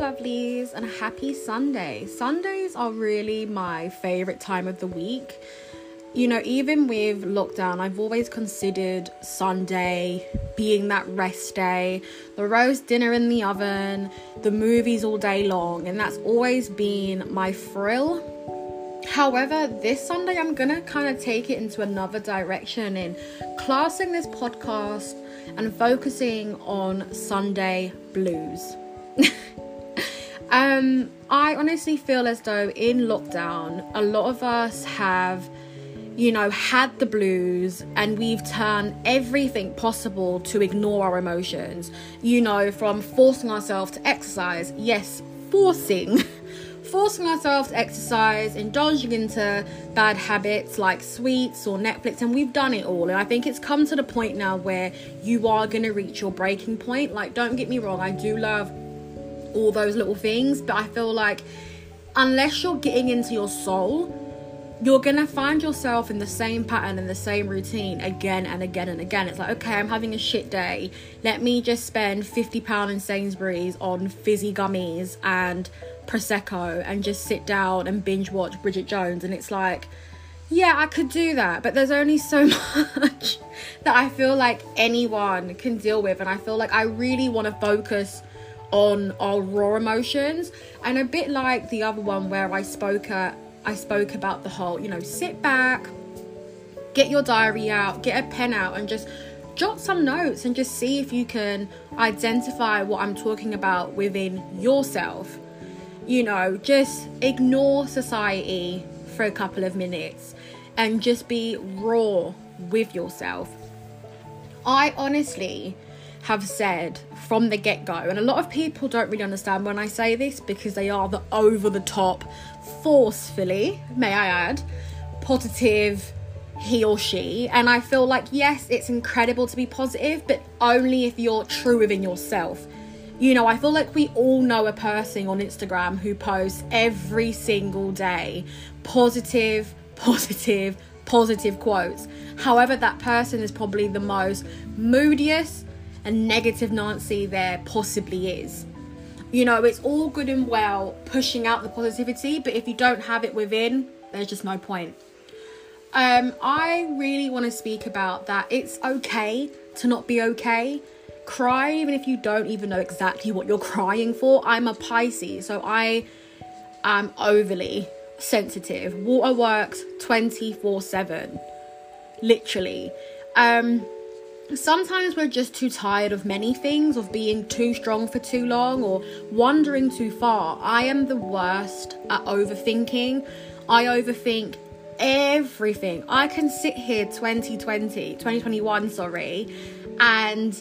lovelies, and a happy Sunday. Sundays are really my favorite time of the week. You know, even with lockdown, I've always considered Sunday being that rest day, the roast dinner in the oven, the movies all day long, and that's always been my thrill. However, this Sunday, I'm gonna kind of take it into another direction in classing this podcast and focusing on Sunday blues. um, I honestly feel as though in lockdown, a lot of us have, you know, had the blues and we've turned everything possible to ignore our emotions. You know, from forcing ourselves to exercise, yes, forcing. forcing ourselves to exercise, indulging into bad habits like sweets or Netflix, and we've done it all. And I think it's come to the point now where you are going to reach your breaking point. Like, don't get me wrong, I do love all those little things, but I feel like unless you're getting into your soul, you're gonna find yourself in the same pattern and the same routine again and again and again. It's like, okay, I'm having a shit day. Let me just spend £50 in Sainsbury's on fizzy gummies and Prosecco and just sit down and binge watch Bridget Jones. And it's like, yeah, I could do that, but there's only so much that I feel like anyone can deal with. And I feel like I really want to focus on our raw emotions and a bit like the other one where I spoke at I spoke about the whole, you know, sit back, get your diary out, get a pen out and just jot some notes and just see if you can identify what I'm talking about within yourself. You know, just ignore society for a couple of minutes and just be raw with yourself. I honestly have said from the get go, and a lot of people don't really understand when I say this because they are the over the top, forcefully, may I add, positive he or she. And I feel like, yes, it's incredible to be positive, but only if you're true within yourself. You know, I feel like we all know a person on Instagram who posts every single day positive, positive, positive quotes. However, that person is probably the most moodiest, and negative Nancy there possibly is. You know, it's all good and well pushing out the positivity, but if you don't have it within, there's just no point. Um, I really want to speak about that. It's okay to not be okay. Cry even if you don't even know exactly what you're crying for. I'm a Pisces, so I am overly sensitive. Water works 24 7. Literally. Um, sometimes we're just too tired of many things, of being too strong for too long, or wandering too far. I am the worst at overthinking. I overthink everything. I can sit here 2020, 2021, sorry, and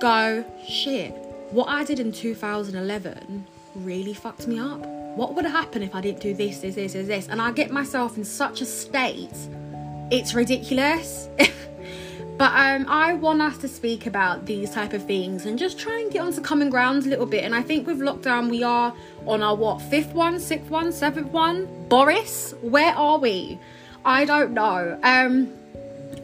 go, shit, what I did in 2011 really fucked me up. What would have happened if I didn't do this, this, this, this, this? And I get myself in such a state, it's ridiculous. But um, I want us to speak about these type of things and just try and get onto common ground a little bit. And I think with lockdown, we are on our what fifth one, sixth one, seventh one. Boris, where are we? I don't know. Um,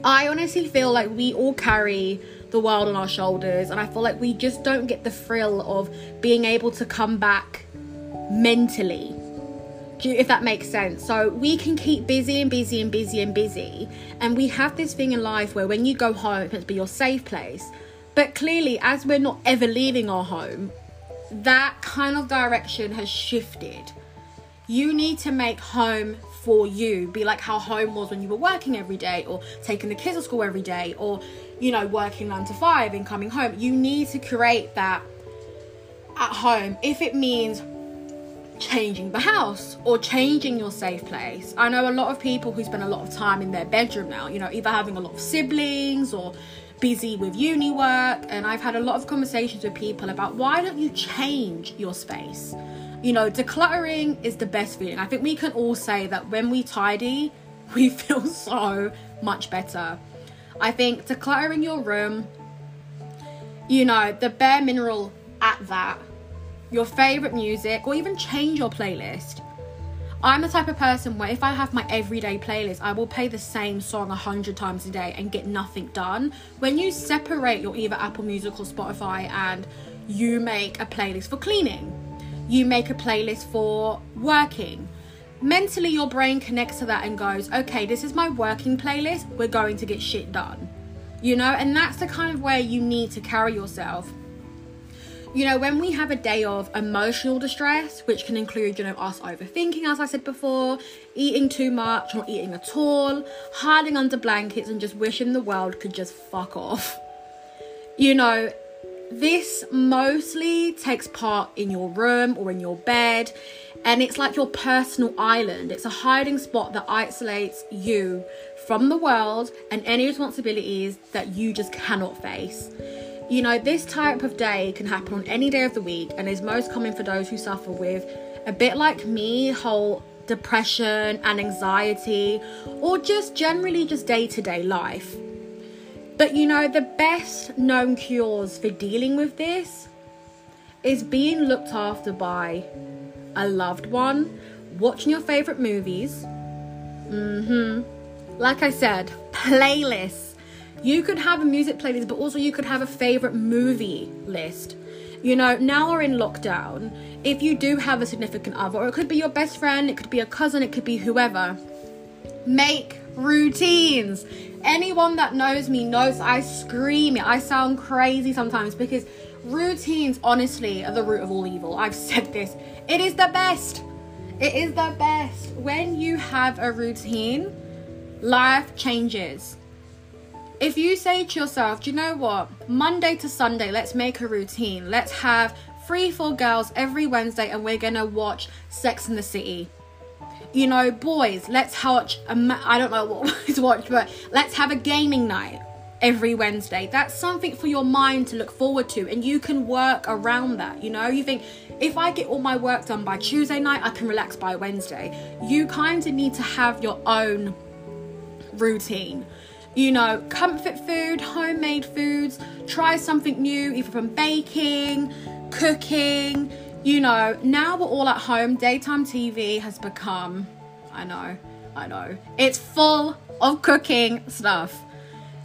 I honestly feel like we all carry the world on our shoulders, and I feel like we just don't get the thrill of being able to come back mentally if that makes sense. So we can keep busy and busy and busy and busy. And we have this thing in life where when you go home, it's be your safe place. But clearly, as we're not ever leaving our home, that kind of direction has shifted. You need to make home for you be like how home was when you were working every day or taking the kids to school every day or you know working nine to five and coming home you need to create that at home if it means changing the house or changing your safe place. I know a lot of people who spend a lot of time in their bedroom now, you know, either having a lot of siblings or busy with uni work. And I've had a lot of conversations with people about why don't you change your space? You know, decluttering is the best feeling. I think we can all say that when we tidy, we feel so much better. I think decluttering your room, you know, the bare mineral at that your favorite music, or even change your playlist. I'm the type of person where if I have my everyday playlist, I will play the same song a hundred times a day and get nothing done. When you separate your either Apple Music or Spotify and you make a playlist for cleaning, you make a playlist for working. Mentally, your brain connects to that and goes, okay, this is my working playlist, we're going to get shit done. You know, and that's the kind of way you need to carry yourself you know, when we have a day of emotional distress, which can include, you know, us overthinking, as I said before, eating too much, not eating at all, hiding under blankets, and just wishing the world could just fuck off. You know, this mostly takes part in your room or in your bed, and it's like your personal island. It's a hiding spot that isolates you from the world and any responsibilities that you just cannot face. You know, this type of day can happen on any day of the week and is most common for those who suffer with a bit like me, whole depression and anxiety, or just generally just day to day life. But you know, the best known cures for dealing with this is being looked after by a loved one, watching your favorite movies. Mm hmm. Like I said, playlists you could have a music playlist, but also you could have a favorite movie list. You know, now we're in lockdown. If you do have a significant other, or it could be your best friend, it could be a cousin, it could be whoever, make routines. Anyone that knows me knows I scream it. I sound crazy sometimes because routines, honestly, are the root of all evil. I've said this. It is the best. It is the best. When you have a routine, life changes if you say to yourself, do you know what? Monday to Sunday, let's make a routine. Let's have three, four girls every Wednesday and we're gonna watch Sex in the City. You know, boys, let's watch, I don't know what to watch, but let's have a gaming night every Wednesday. That's something for your mind to look forward to, and you can work around that. You know, you think if I get all my work done by Tuesday night, I can relax by Wednesday. You kind of need to have your own routine you know, comfort food, homemade foods, try something new, either from baking, cooking. You know, now we're all at home, daytime TV has become, I know, I know, it's full of cooking stuff.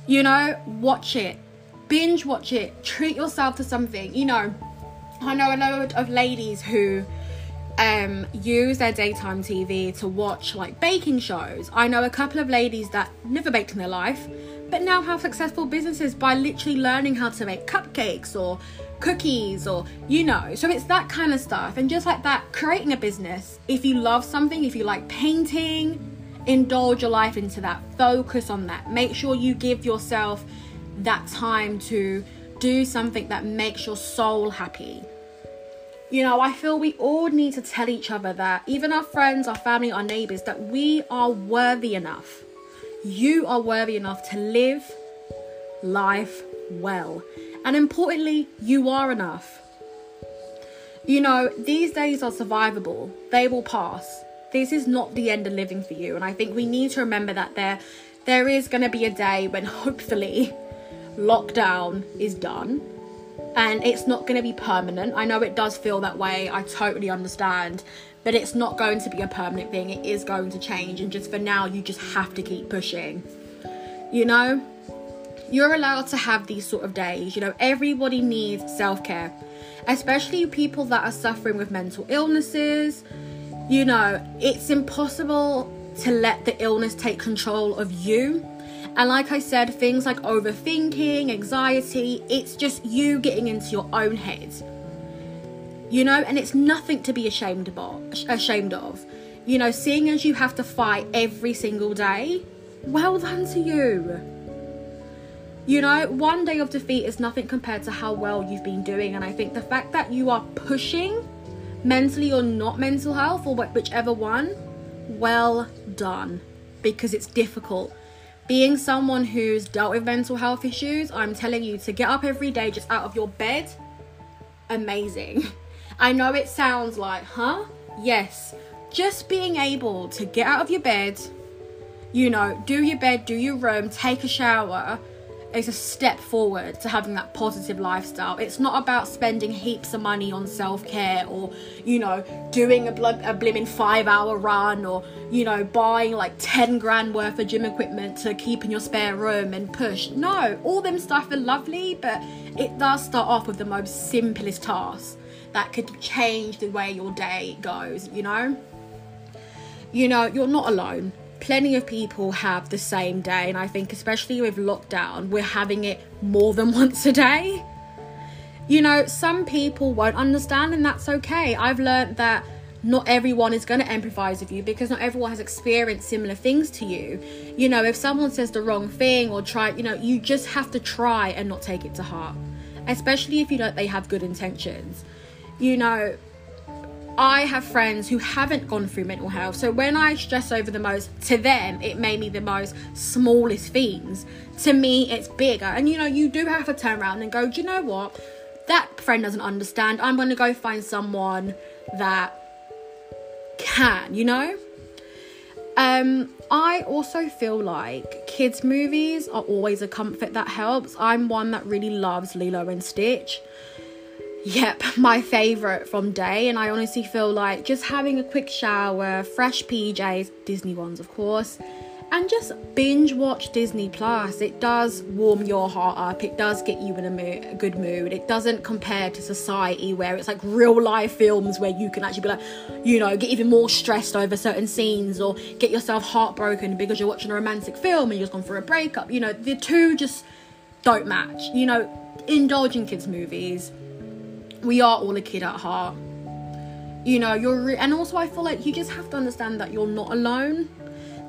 You know, watch it, binge watch it, treat yourself to something. You know, I know a load of ladies who um, use their daytime TV to watch like baking shows. I know a couple of ladies that never baked in their life, but now have successful businesses by literally learning how to make cupcakes or cookies or you know. So it's that kind of stuff. And just like that, creating a business. If you love something, if you like painting, indulge your life into that. Focus on that. Make sure you give yourself that time to do something that makes your soul happy you know, I feel we all need to tell each other that, even our friends, our family, our neighbors, that we are worthy enough. You are worthy enough to live life well. And importantly, you are enough. You know, these days are survivable, they will pass. This is not the end of living for you. And I think we need to remember that there, there is going to be a day when hopefully lockdown is done and it's not going to be permanent. I know it does feel that way, I totally understand, but it's not going to be a permanent thing. It is going to change, and just for now, you just have to keep pushing. You know, you're allowed to have these sort of days. You know, everybody needs self care, especially people that are suffering with mental illnesses. You know, it's impossible to let the illness take control of you and like I said, things like overthinking, anxiety, it's just you getting into your own head. You know, and it's nothing to be ashamed about, ashamed of. You know, seeing as you have to fight every single day, well done to you. You know, one day of defeat is nothing compared to how well you've been doing. And I think the fact that you are pushing mentally or not mental health, or whichever one, well done because it's difficult being someone who's dealt with mental health issues, I'm telling you to get up every day just out of your bed, amazing. I know it sounds like, huh? Yes. Just being able to get out of your bed, you know, do your bed, do your room, take a shower, is a step forward to having that positive lifestyle. It's not about spending heaps of money on self care or, you know, doing a, bl- a blimmin' five hour run or, you know, buying like 10 grand worth of gym equipment to keep in your spare room and push. No, all them stuff are lovely, but it does start off with the most simplest tasks. that could change the way your day goes, you know? You know, you're not alone. Plenty of people have the same day, and I think, especially with lockdown, we're having it more than once a day. You know, some people won't understand, and that's okay. I've learned that not everyone is going to empathize with you because not everyone has experienced similar things to you. You know, if someone says the wrong thing or try, you know, you just have to try and not take it to heart, especially if you know they have good intentions. You know, I have friends who haven't gone through mental health. So when I stress over the most, to them, it may be the most smallest things. To me, it's bigger. And you know, you do have to turn around and go, do you know what? That friend doesn't understand. I'm going to go find someone that can, you know? Um, I also feel like kids' movies are always a comfort that helps. I'm one that really loves Lilo and Stitch. Yep, my favourite from day, and I honestly feel like just having a quick shower, fresh PJs, Disney ones, of course, and just binge watch Disney Plus. It does warm your heart up. It does get you in a, a good mood. It doesn't compare to society where it's like real life films where you can actually be like, you know, get even more stressed over certain scenes or get yourself heartbroken because you're watching a romantic film and you're just gone for a breakup. You know, the two just don't match. You know, indulge in kids' movies. We are all a kid at heart. You know, you're, re- and also I feel like you just have to understand that you're not alone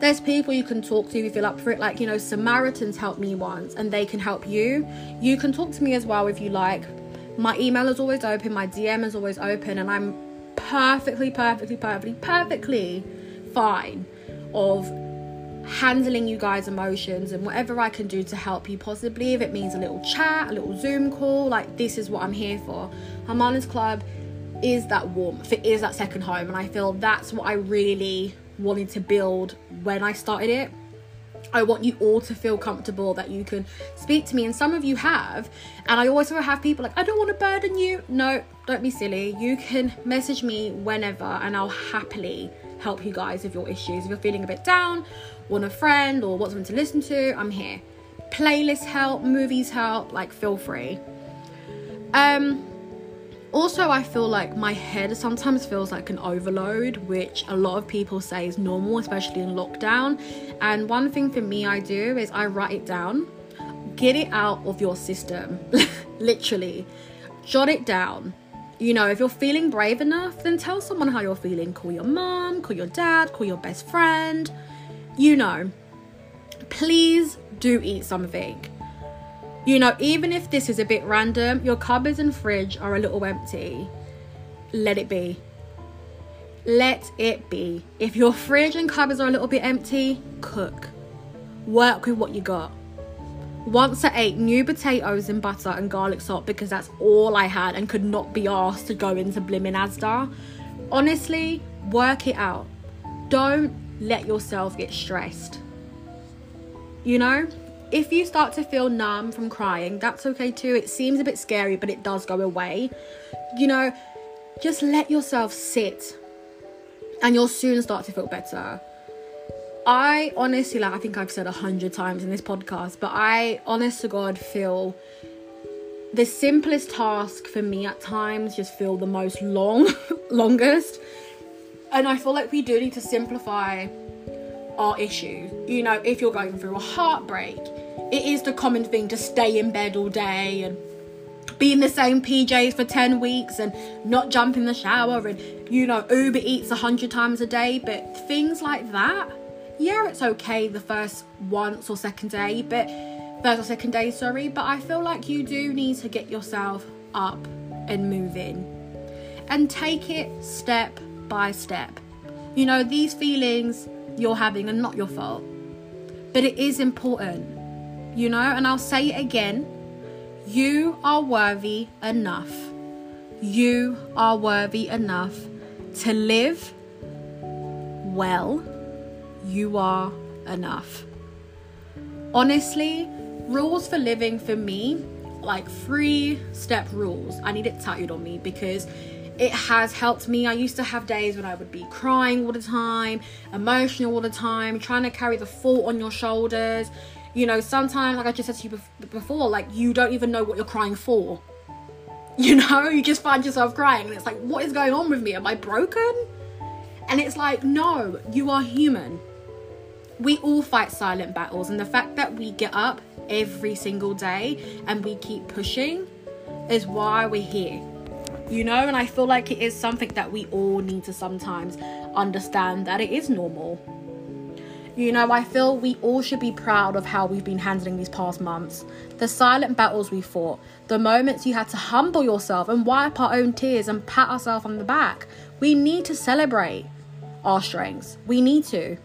there's people you can talk to if you feel up for it. Like, you know, Samaritans helped me once and they can help you. You can talk to me as well if you like. My email is always open, my DM is always open, and I'm perfectly, perfectly, perfectly, perfectly fine of handling you guys' emotions and whatever I can do to help you, possibly if it means a little chat, a little Zoom call, like this is what I'm here for. Hermanas Club is that warmth, it is that second home, and I feel that's what I really wanted to build when I started it. I want you all to feel comfortable that you can speak to me, and some of you have. And I also have people like, I don't want to burden you. No, don't be silly. You can message me whenever, and I'll happily help you guys with your issues. If you're feeling a bit down, want a friend, or want something to listen to, I'm here. Playlists help, movies help, like, feel free. Um, also, I feel like my head sometimes feels like an overload, which a lot of people say is normal, especially in lockdown. And one thing for me, I do is I write it down, get it out of your system, literally, jot it down. You know, if you're feeling brave enough, then tell someone how you're feeling. Call your mom, call your dad, call your best friend. You know, please do eat something you know, even if this is a bit random, your cupboards and fridge are a little empty. Let it be. Let it be. If your fridge and cupboards are a little bit empty, cook. Work with what you got. Once I ate new potatoes and butter and garlic salt because that's all I had and could not be asked to go into blimmin' Asda. Honestly, work it out. Don't let yourself get stressed. You know? If you start to feel numb from crying, that's okay too. It seems a bit scary, but it does go away. You know, just let yourself sit and you'll soon start to feel better. I honestly, like I think I've said a hundred times in this podcast, but I honest to God feel the simplest task for me at times just feel the most long, longest. And I feel like we do need to simplify our issue. You know, if you're going through a heartbreak, it is the common thing to stay in bed all day and be in the same PJs for 10 weeks and not jump in the shower and, you know, Uber eats a hundred times a day. But things like that, yeah, it's okay the first once or second day, but first or second day, sorry. But I feel like you do need to get yourself up and moving and take it step by step. You know, these feelings you're having are not your fault, but it is important you know, and I'll say it again you are worthy enough. You are worthy enough to live well. You are enough. Honestly, rules for living for me, like three step rules, I need it tattooed on me because it has helped me. I used to have days when I would be crying all the time, emotional all the time, trying to carry the fault on your shoulders you know, sometimes, like I just said to you before, like you don't even know what you're crying for. You know, you just find yourself crying, and it's like, what is going on with me? Am I broken? And it's like, no, you are human. We all fight silent battles, and the fact that we get up every single day and we keep pushing is why we're here. You know, and I feel like it is something that we all need to sometimes understand that it is normal. You know, I feel we all should be proud of how we've been handling these past months. The silent battles we fought, the moments you had to humble yourself and wipe our own tears and pat ourselves on the back. We need to celebrate our strengths. We need to.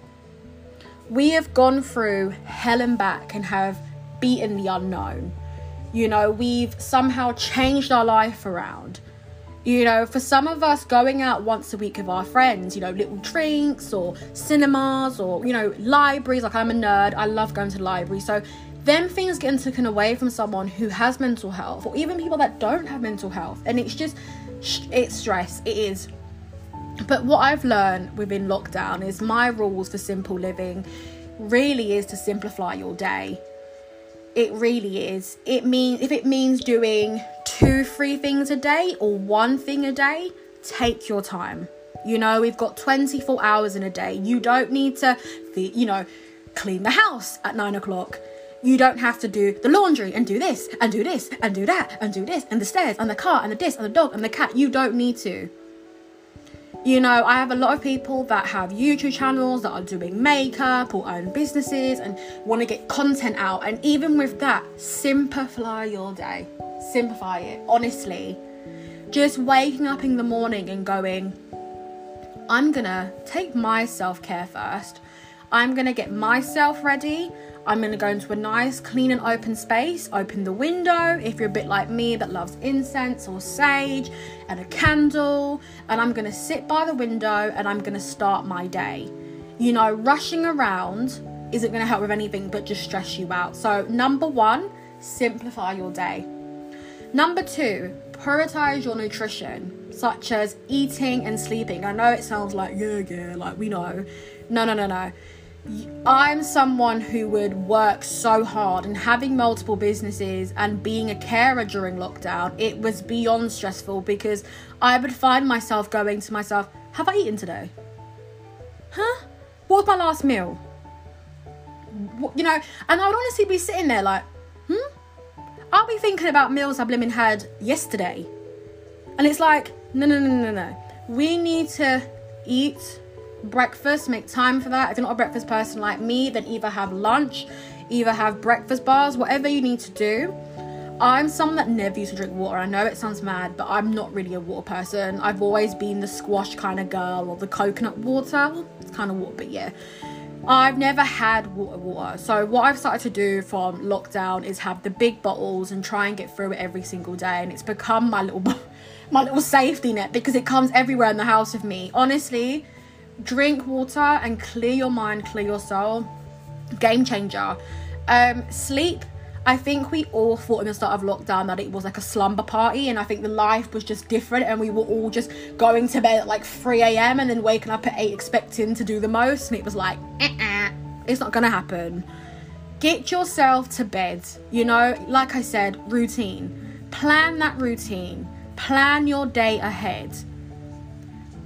We have gone through hell and back and have beaten the unknown. You know, we've somehow changed our life around. You know, for some of us, going out once a week with our friends, you know, little drinks or cinemas or, you know, libraries. Like, I'm a nerd, I love going to the library. So, then things getting taken away from someone who has mental health or even people that don't have mental health. And it's just, it's stress. It is. But what I've learned within lockdown is my rules for simple living really is to simplify your day. It really is. It means if it means doing two, three things a day or one thing a day, take your time. You know, we've got 24 hours in a day. You don't need to, you know, clean the house at nine o'clock. You don't have to do the laundry and do this and do this and do that and do this and the stairs and the car and the this and the dog and the cat. You don't need to. You know, I have a lot of people that have YouTube channels that are doing makeup or own businesses and want to get content out. And even with that, simplify your day simplify it, honestly. Just waking up in the morning and going, I'm gonna take my self care first. I'm gonna get myself ready. I'm gonna go into a nice, clean, and open space. Open the window if you're a bit like me that loves incense or sage and a candle. And I'm gonna sit by the window and I'm gonna start my day. You know, rushing around isn't gonna help with anything but just stress you out. So, number one, simplify your day. Number two, prioritize your nutrition, such as eating and sleeping. I know it sounds like, yeah, yeah, like we know. No, no, no, no. I'm someone who would work so hard and having multiple businesses and being a carer during lockdown, it was beyond stressful because I would find myself going to myself, Have I eaten today? Huh? What was my last meal? You know, and I would honestly be sitting there like, Hmm? I'll be thinking about meals I blimmin' had yesterday. And it's like, no, no, no, no, no. We need to eat breakfast, make time for that. If you're not a breakfast person like me, then either have lunch, either have breakfast bars, whatever you need to do. I'm someone that never used to drink water. I know it sounds mad, but I'm not really a water person. I've always been the squash kind of girl or the coconut water. It's kind of water, but yeah. I've never had water water. So what I've started to do from lockdown is have the big bottles and try and get through it every single day and it's become my little my little safety net because it comes everywhere in the house with me. Honestly, drink water and clear your mind, clear your soul. Game changer. Um sleep I think we all thought in the start of lockdown that it was like a slumber party, and I think the life was just different, and we were all just going to bed at like 3 a.m. and then waking up at 8 expecting to do the most, and it was like, it's not gonna happen. Get yourself to bed, you know, like I said, routine. Plan that routine, plan your day ahead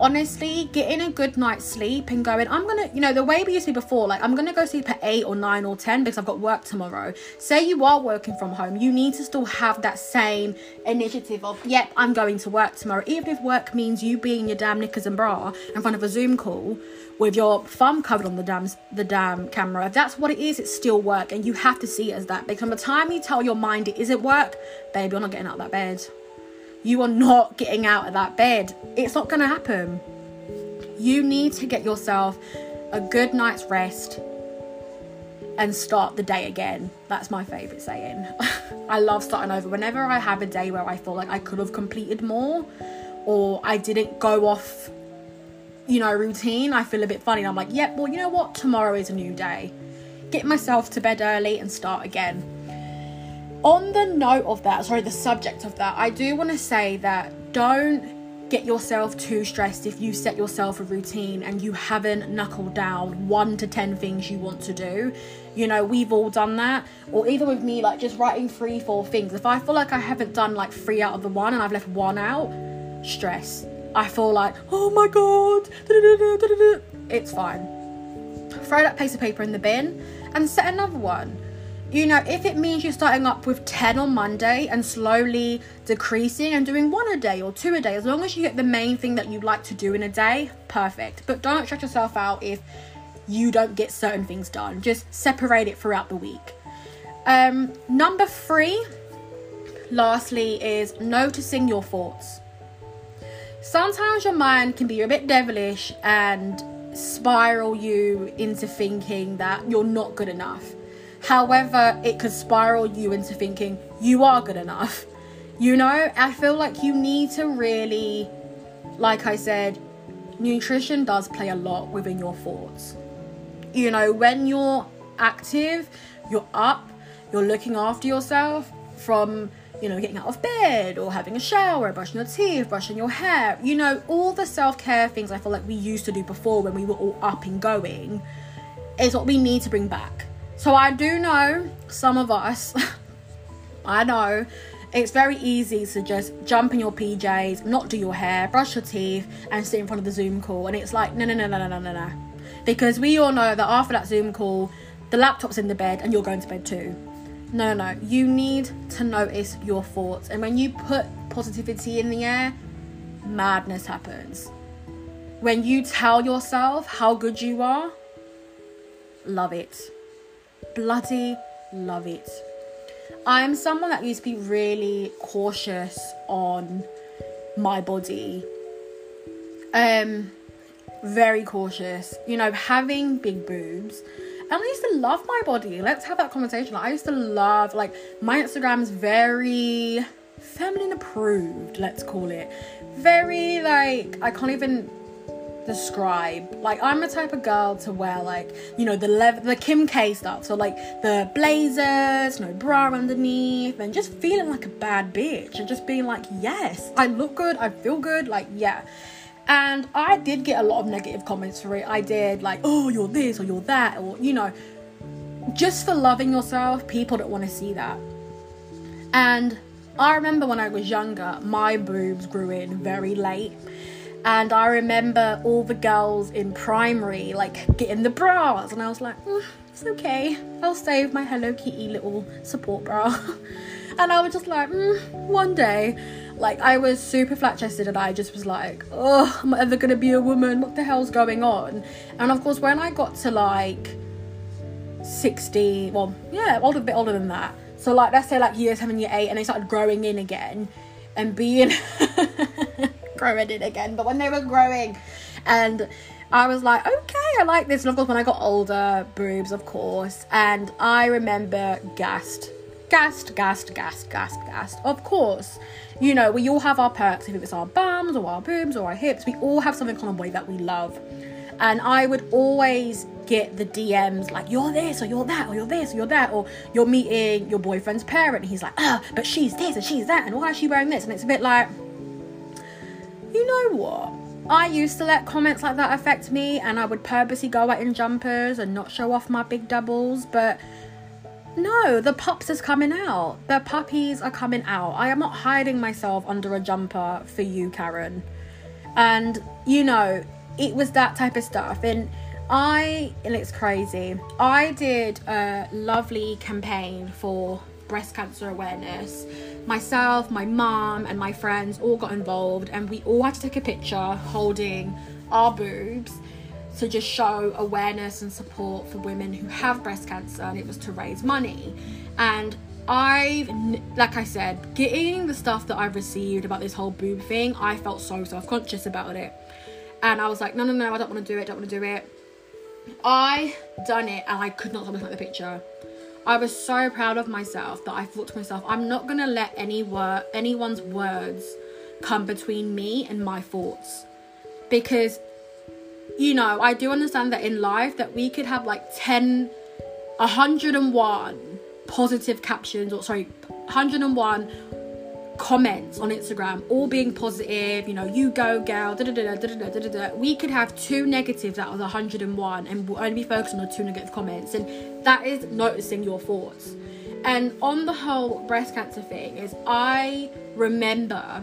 honestly getting a good night's sleep and going i'm gonna you know the way we used to be before like i'm gonna go sleep at 8 or 9 or 10 because i've got work tomorrow. Say you are working from home you need to still have that same initiative of yep i'm going to work tomorrow. Even if work means you being your damn knickers and bra in front of a zoom call with your thumb covered on the damn the damn camera if that's what it is. It's still work and you have to see it as that because by the time you tell your mind it isn't work baby you're not getting out of that bed you are not getting out of that bed. It's not going to happen. You need to get yourself a good night's rest and start the day again. That's my favourite saying. I love starting over. Whenever I have a day where I feel like I could have completed more or I didn't go off, you know, routine, I feel a bit funny. And I'm like, yep, yeah, well, you know what? Tomorrow is a new day. Get myself to bed early and start again on the note of that, sorry, the subject of that, I do want to say that don't get yourself too stressed if you set yourself a routine and you haven't knuckled down one to ten things you want to do. You know, we've all done that. Or even with me, like just writing three, four things. If I feel like I haven't done like three out of the one and I've left one out, stress. I feel like, oh my god, it's fine. Throw that piece of paper in the bin and set another one you know, if it means you're starting up with 10 on Monday and slowly decreasing and doing one a day or two a day, as long as you get the main thing that you'd like to do in a day, perfect. But don't stress yourself out if you don't get certain things done. Just separate it throughout the week. Um, number three, lastly, is noticing your thoughts. Sometimes your mind can be a bit devilish and spiral you into thinking that you're not good enough However, it could spiral you into thinking you are good enough. You know, I feel like you need to really, like I said, nutrition does play a lot within your thoughts. You know, when you're active, you're up, you're looking after yourself from, you know, getting out of bed or having a shower, brushing your teeth, brushing your hair, you know, all the self care things I feel like we used to do before when we were all up and going is what we need to bring back. So I do know some of us, I know it's very easy to just jump in your PJs, not do your hair, brush your teeth, and sit in front of the Zoom call. And it's like, no, no, no, no, no, no, no. Because we all know that after that Zoom call, the laptop's in the bed and you're going to bed too. No, no, you need to notice your thoughts. And when you put positivity in the air, madness happens. When you tell yourself how good you are, love it bloody love it. I'm someone that used to be really cautious on my body. Um very cautious. You know, having big boobs. And I used to love my body. Let's have that conversation. I used to love like my Instagram is very feminine approved, let's call it. Very like I can't even describe. Like I'm the type of girl to wear like you know the leather, the Kim K stuff. So like the blazers, no bra underneath, and just feeling like a bad bitch and just being like, yes, I look good, I feel good, like yeah. And I did get a lot of negative comments for it. I did like, oh, you're this or you're that, or you know, just for loving yourself. People don't want to see that. And I remember when I was younger, my boobs grew in very late and I remember all the girls in primary like getting the bras, and I was like, mm, it's okay, I'll save my Hello Kitty little support bra. and I was just like, mm, one day, like I was super flat chested, and I just was like, oh, am I ever gonna be a woman? What the hell's going on? And of course, when I got to like 60, well, yeah, older, a bit older than that. So like, let's say like year seven, year eight, and they started growing in again, and being growing in again, but when they were growing, and I was like, okay, I like this. And of course, when I got older, boobs, of course, and I remember gassed, gassed, gassed, gassed, gassed, gassed. Of course, you know, we all have our perks, if it's our bums or our boobs or our hips, we all have something on our body that we love. And I would always get the DMs like, you're this, or you're that, or you're this, or you're that, or you're meeting your boyfriend's parent, and he's like, ah, but she's this, and she's that, and why is she wearing this? And it's a bit like, you know what? I used to let comments like that affect me, and I would purposely go out in jumpers and not show off my big doubles, but no, the pups is coming out. The puppies are coming out. I am not hiding myself under a jumper for you, Karen. And you know, it was that type of stuff. And I, and it's crazy, I did a lovely campaign for breast cancer awareness myself, my mom, and my friends all got involved, and we all had to take a picture holding our boobs to just show awareness and support for women who have breast cancer, and it was to raise money. And I've, like I said, getting the stuff that I've received about this whole boob thing, I felt so self conscious about it. And I was like, no, no, no, I don't want to do it, don't want to do it. I done it and I could not stop looking at the picture. I was so proud of myself that I thought to myself, I'm not gonna let any word, anyone's words come between me and my thoughts, because you know I do understand that in life that we could have like 10, 101 positive captions, or sorry, 101 comments on Instagram, all being positive, you know, you go girl, da da da da da da da. Da. We could have two negatives out of 101 and we'll only be focused on the two negative comments, and that is noticing your thoughts. And on the whole breast cancer thing, is I remember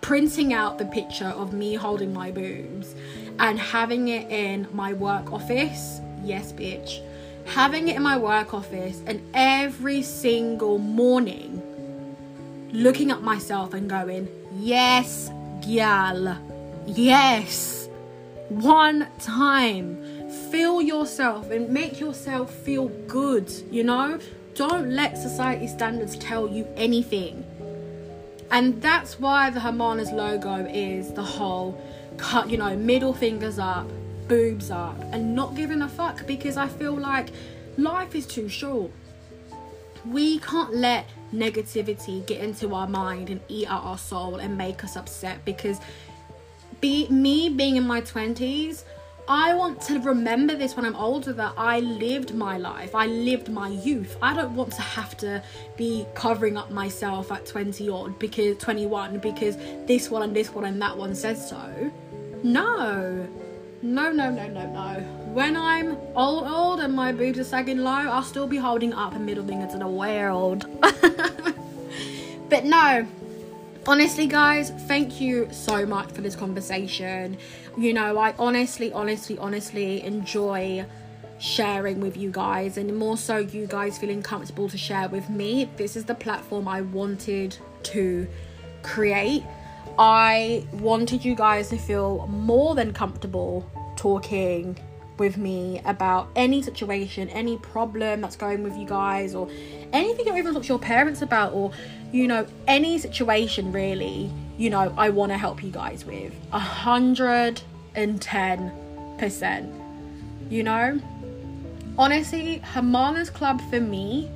printing out the picture of me holding my boobs and having it in my work office. Yes, bitch. Having it in my work office, and every single morning looking at myself and going, Yes, gal, yes. One time. Feel yourself and make yourself feel good, you know? Don't let society standards tell you anything. And that's why the Hermanas logo is the whole cut, you know, middle fingers up, boobs up, and not giving a fuck because I feel like life is too short. We can't let negativity get into our mind and eat out our soul and make us upset because be me being in my 20s I want to remember this when I'm older that I lived my life. I lived my youth. I don't want to have to be covering up myself at 20 odd because 21 because this one and this one and that one says so. No. No, no, no, no, no. When I'm old, old and my boobs are sagging low, I'll still be holding up a middle finger to the world. but no, honestly, guys, thank you so much for this conversation. You know, I honestly, honestly, honestly enjoy sharing with you guys, and more so, you guys feeling comfortable to share with me. This is the platform I wanted to create. I wanted you guys to feel more than comfortable talking with me about any situation, any problem that's going with you guys, or anything you even talk to your parents about, or you know, any situation really, you know, I want to help you guys with. A hundred and ten percent. You know? Honestly, Hermana's Club for me,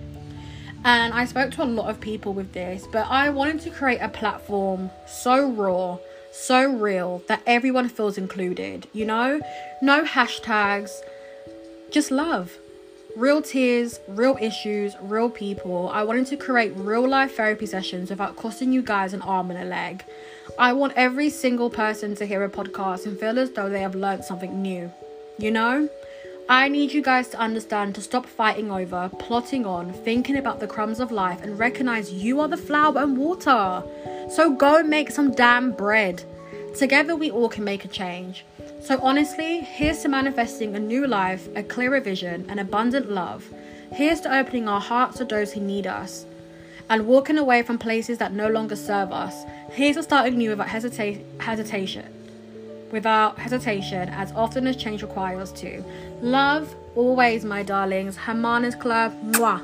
and I spoke to a lot of people with this, but I wanted to create a platform so raw so real that everyone feels included, you know? No hashtags, just love. Real tears, real issues, real people. I wanted to create real life therapy sessions without costing you guys an arm and a leg. I want every single person to hear a podcast and feel as though they have learned something new, you know? I need you guys to understand to stop fighting over, plotting on, thinking about the crumbs of life, and recognize you are the flour and water. So go make some damn bread. Together, we all can make a change. So, honestly, here's to manifesting a new life, a clearer vision, and abundant love. Here's to opening our hearts to those who need us and walking away from places that no longer serve us. Here's to starting new without hesita- hesitation without hesitation, as often as change requires to. Love always, my darlings. Hermana's Club. Mwah.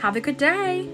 Have a good day.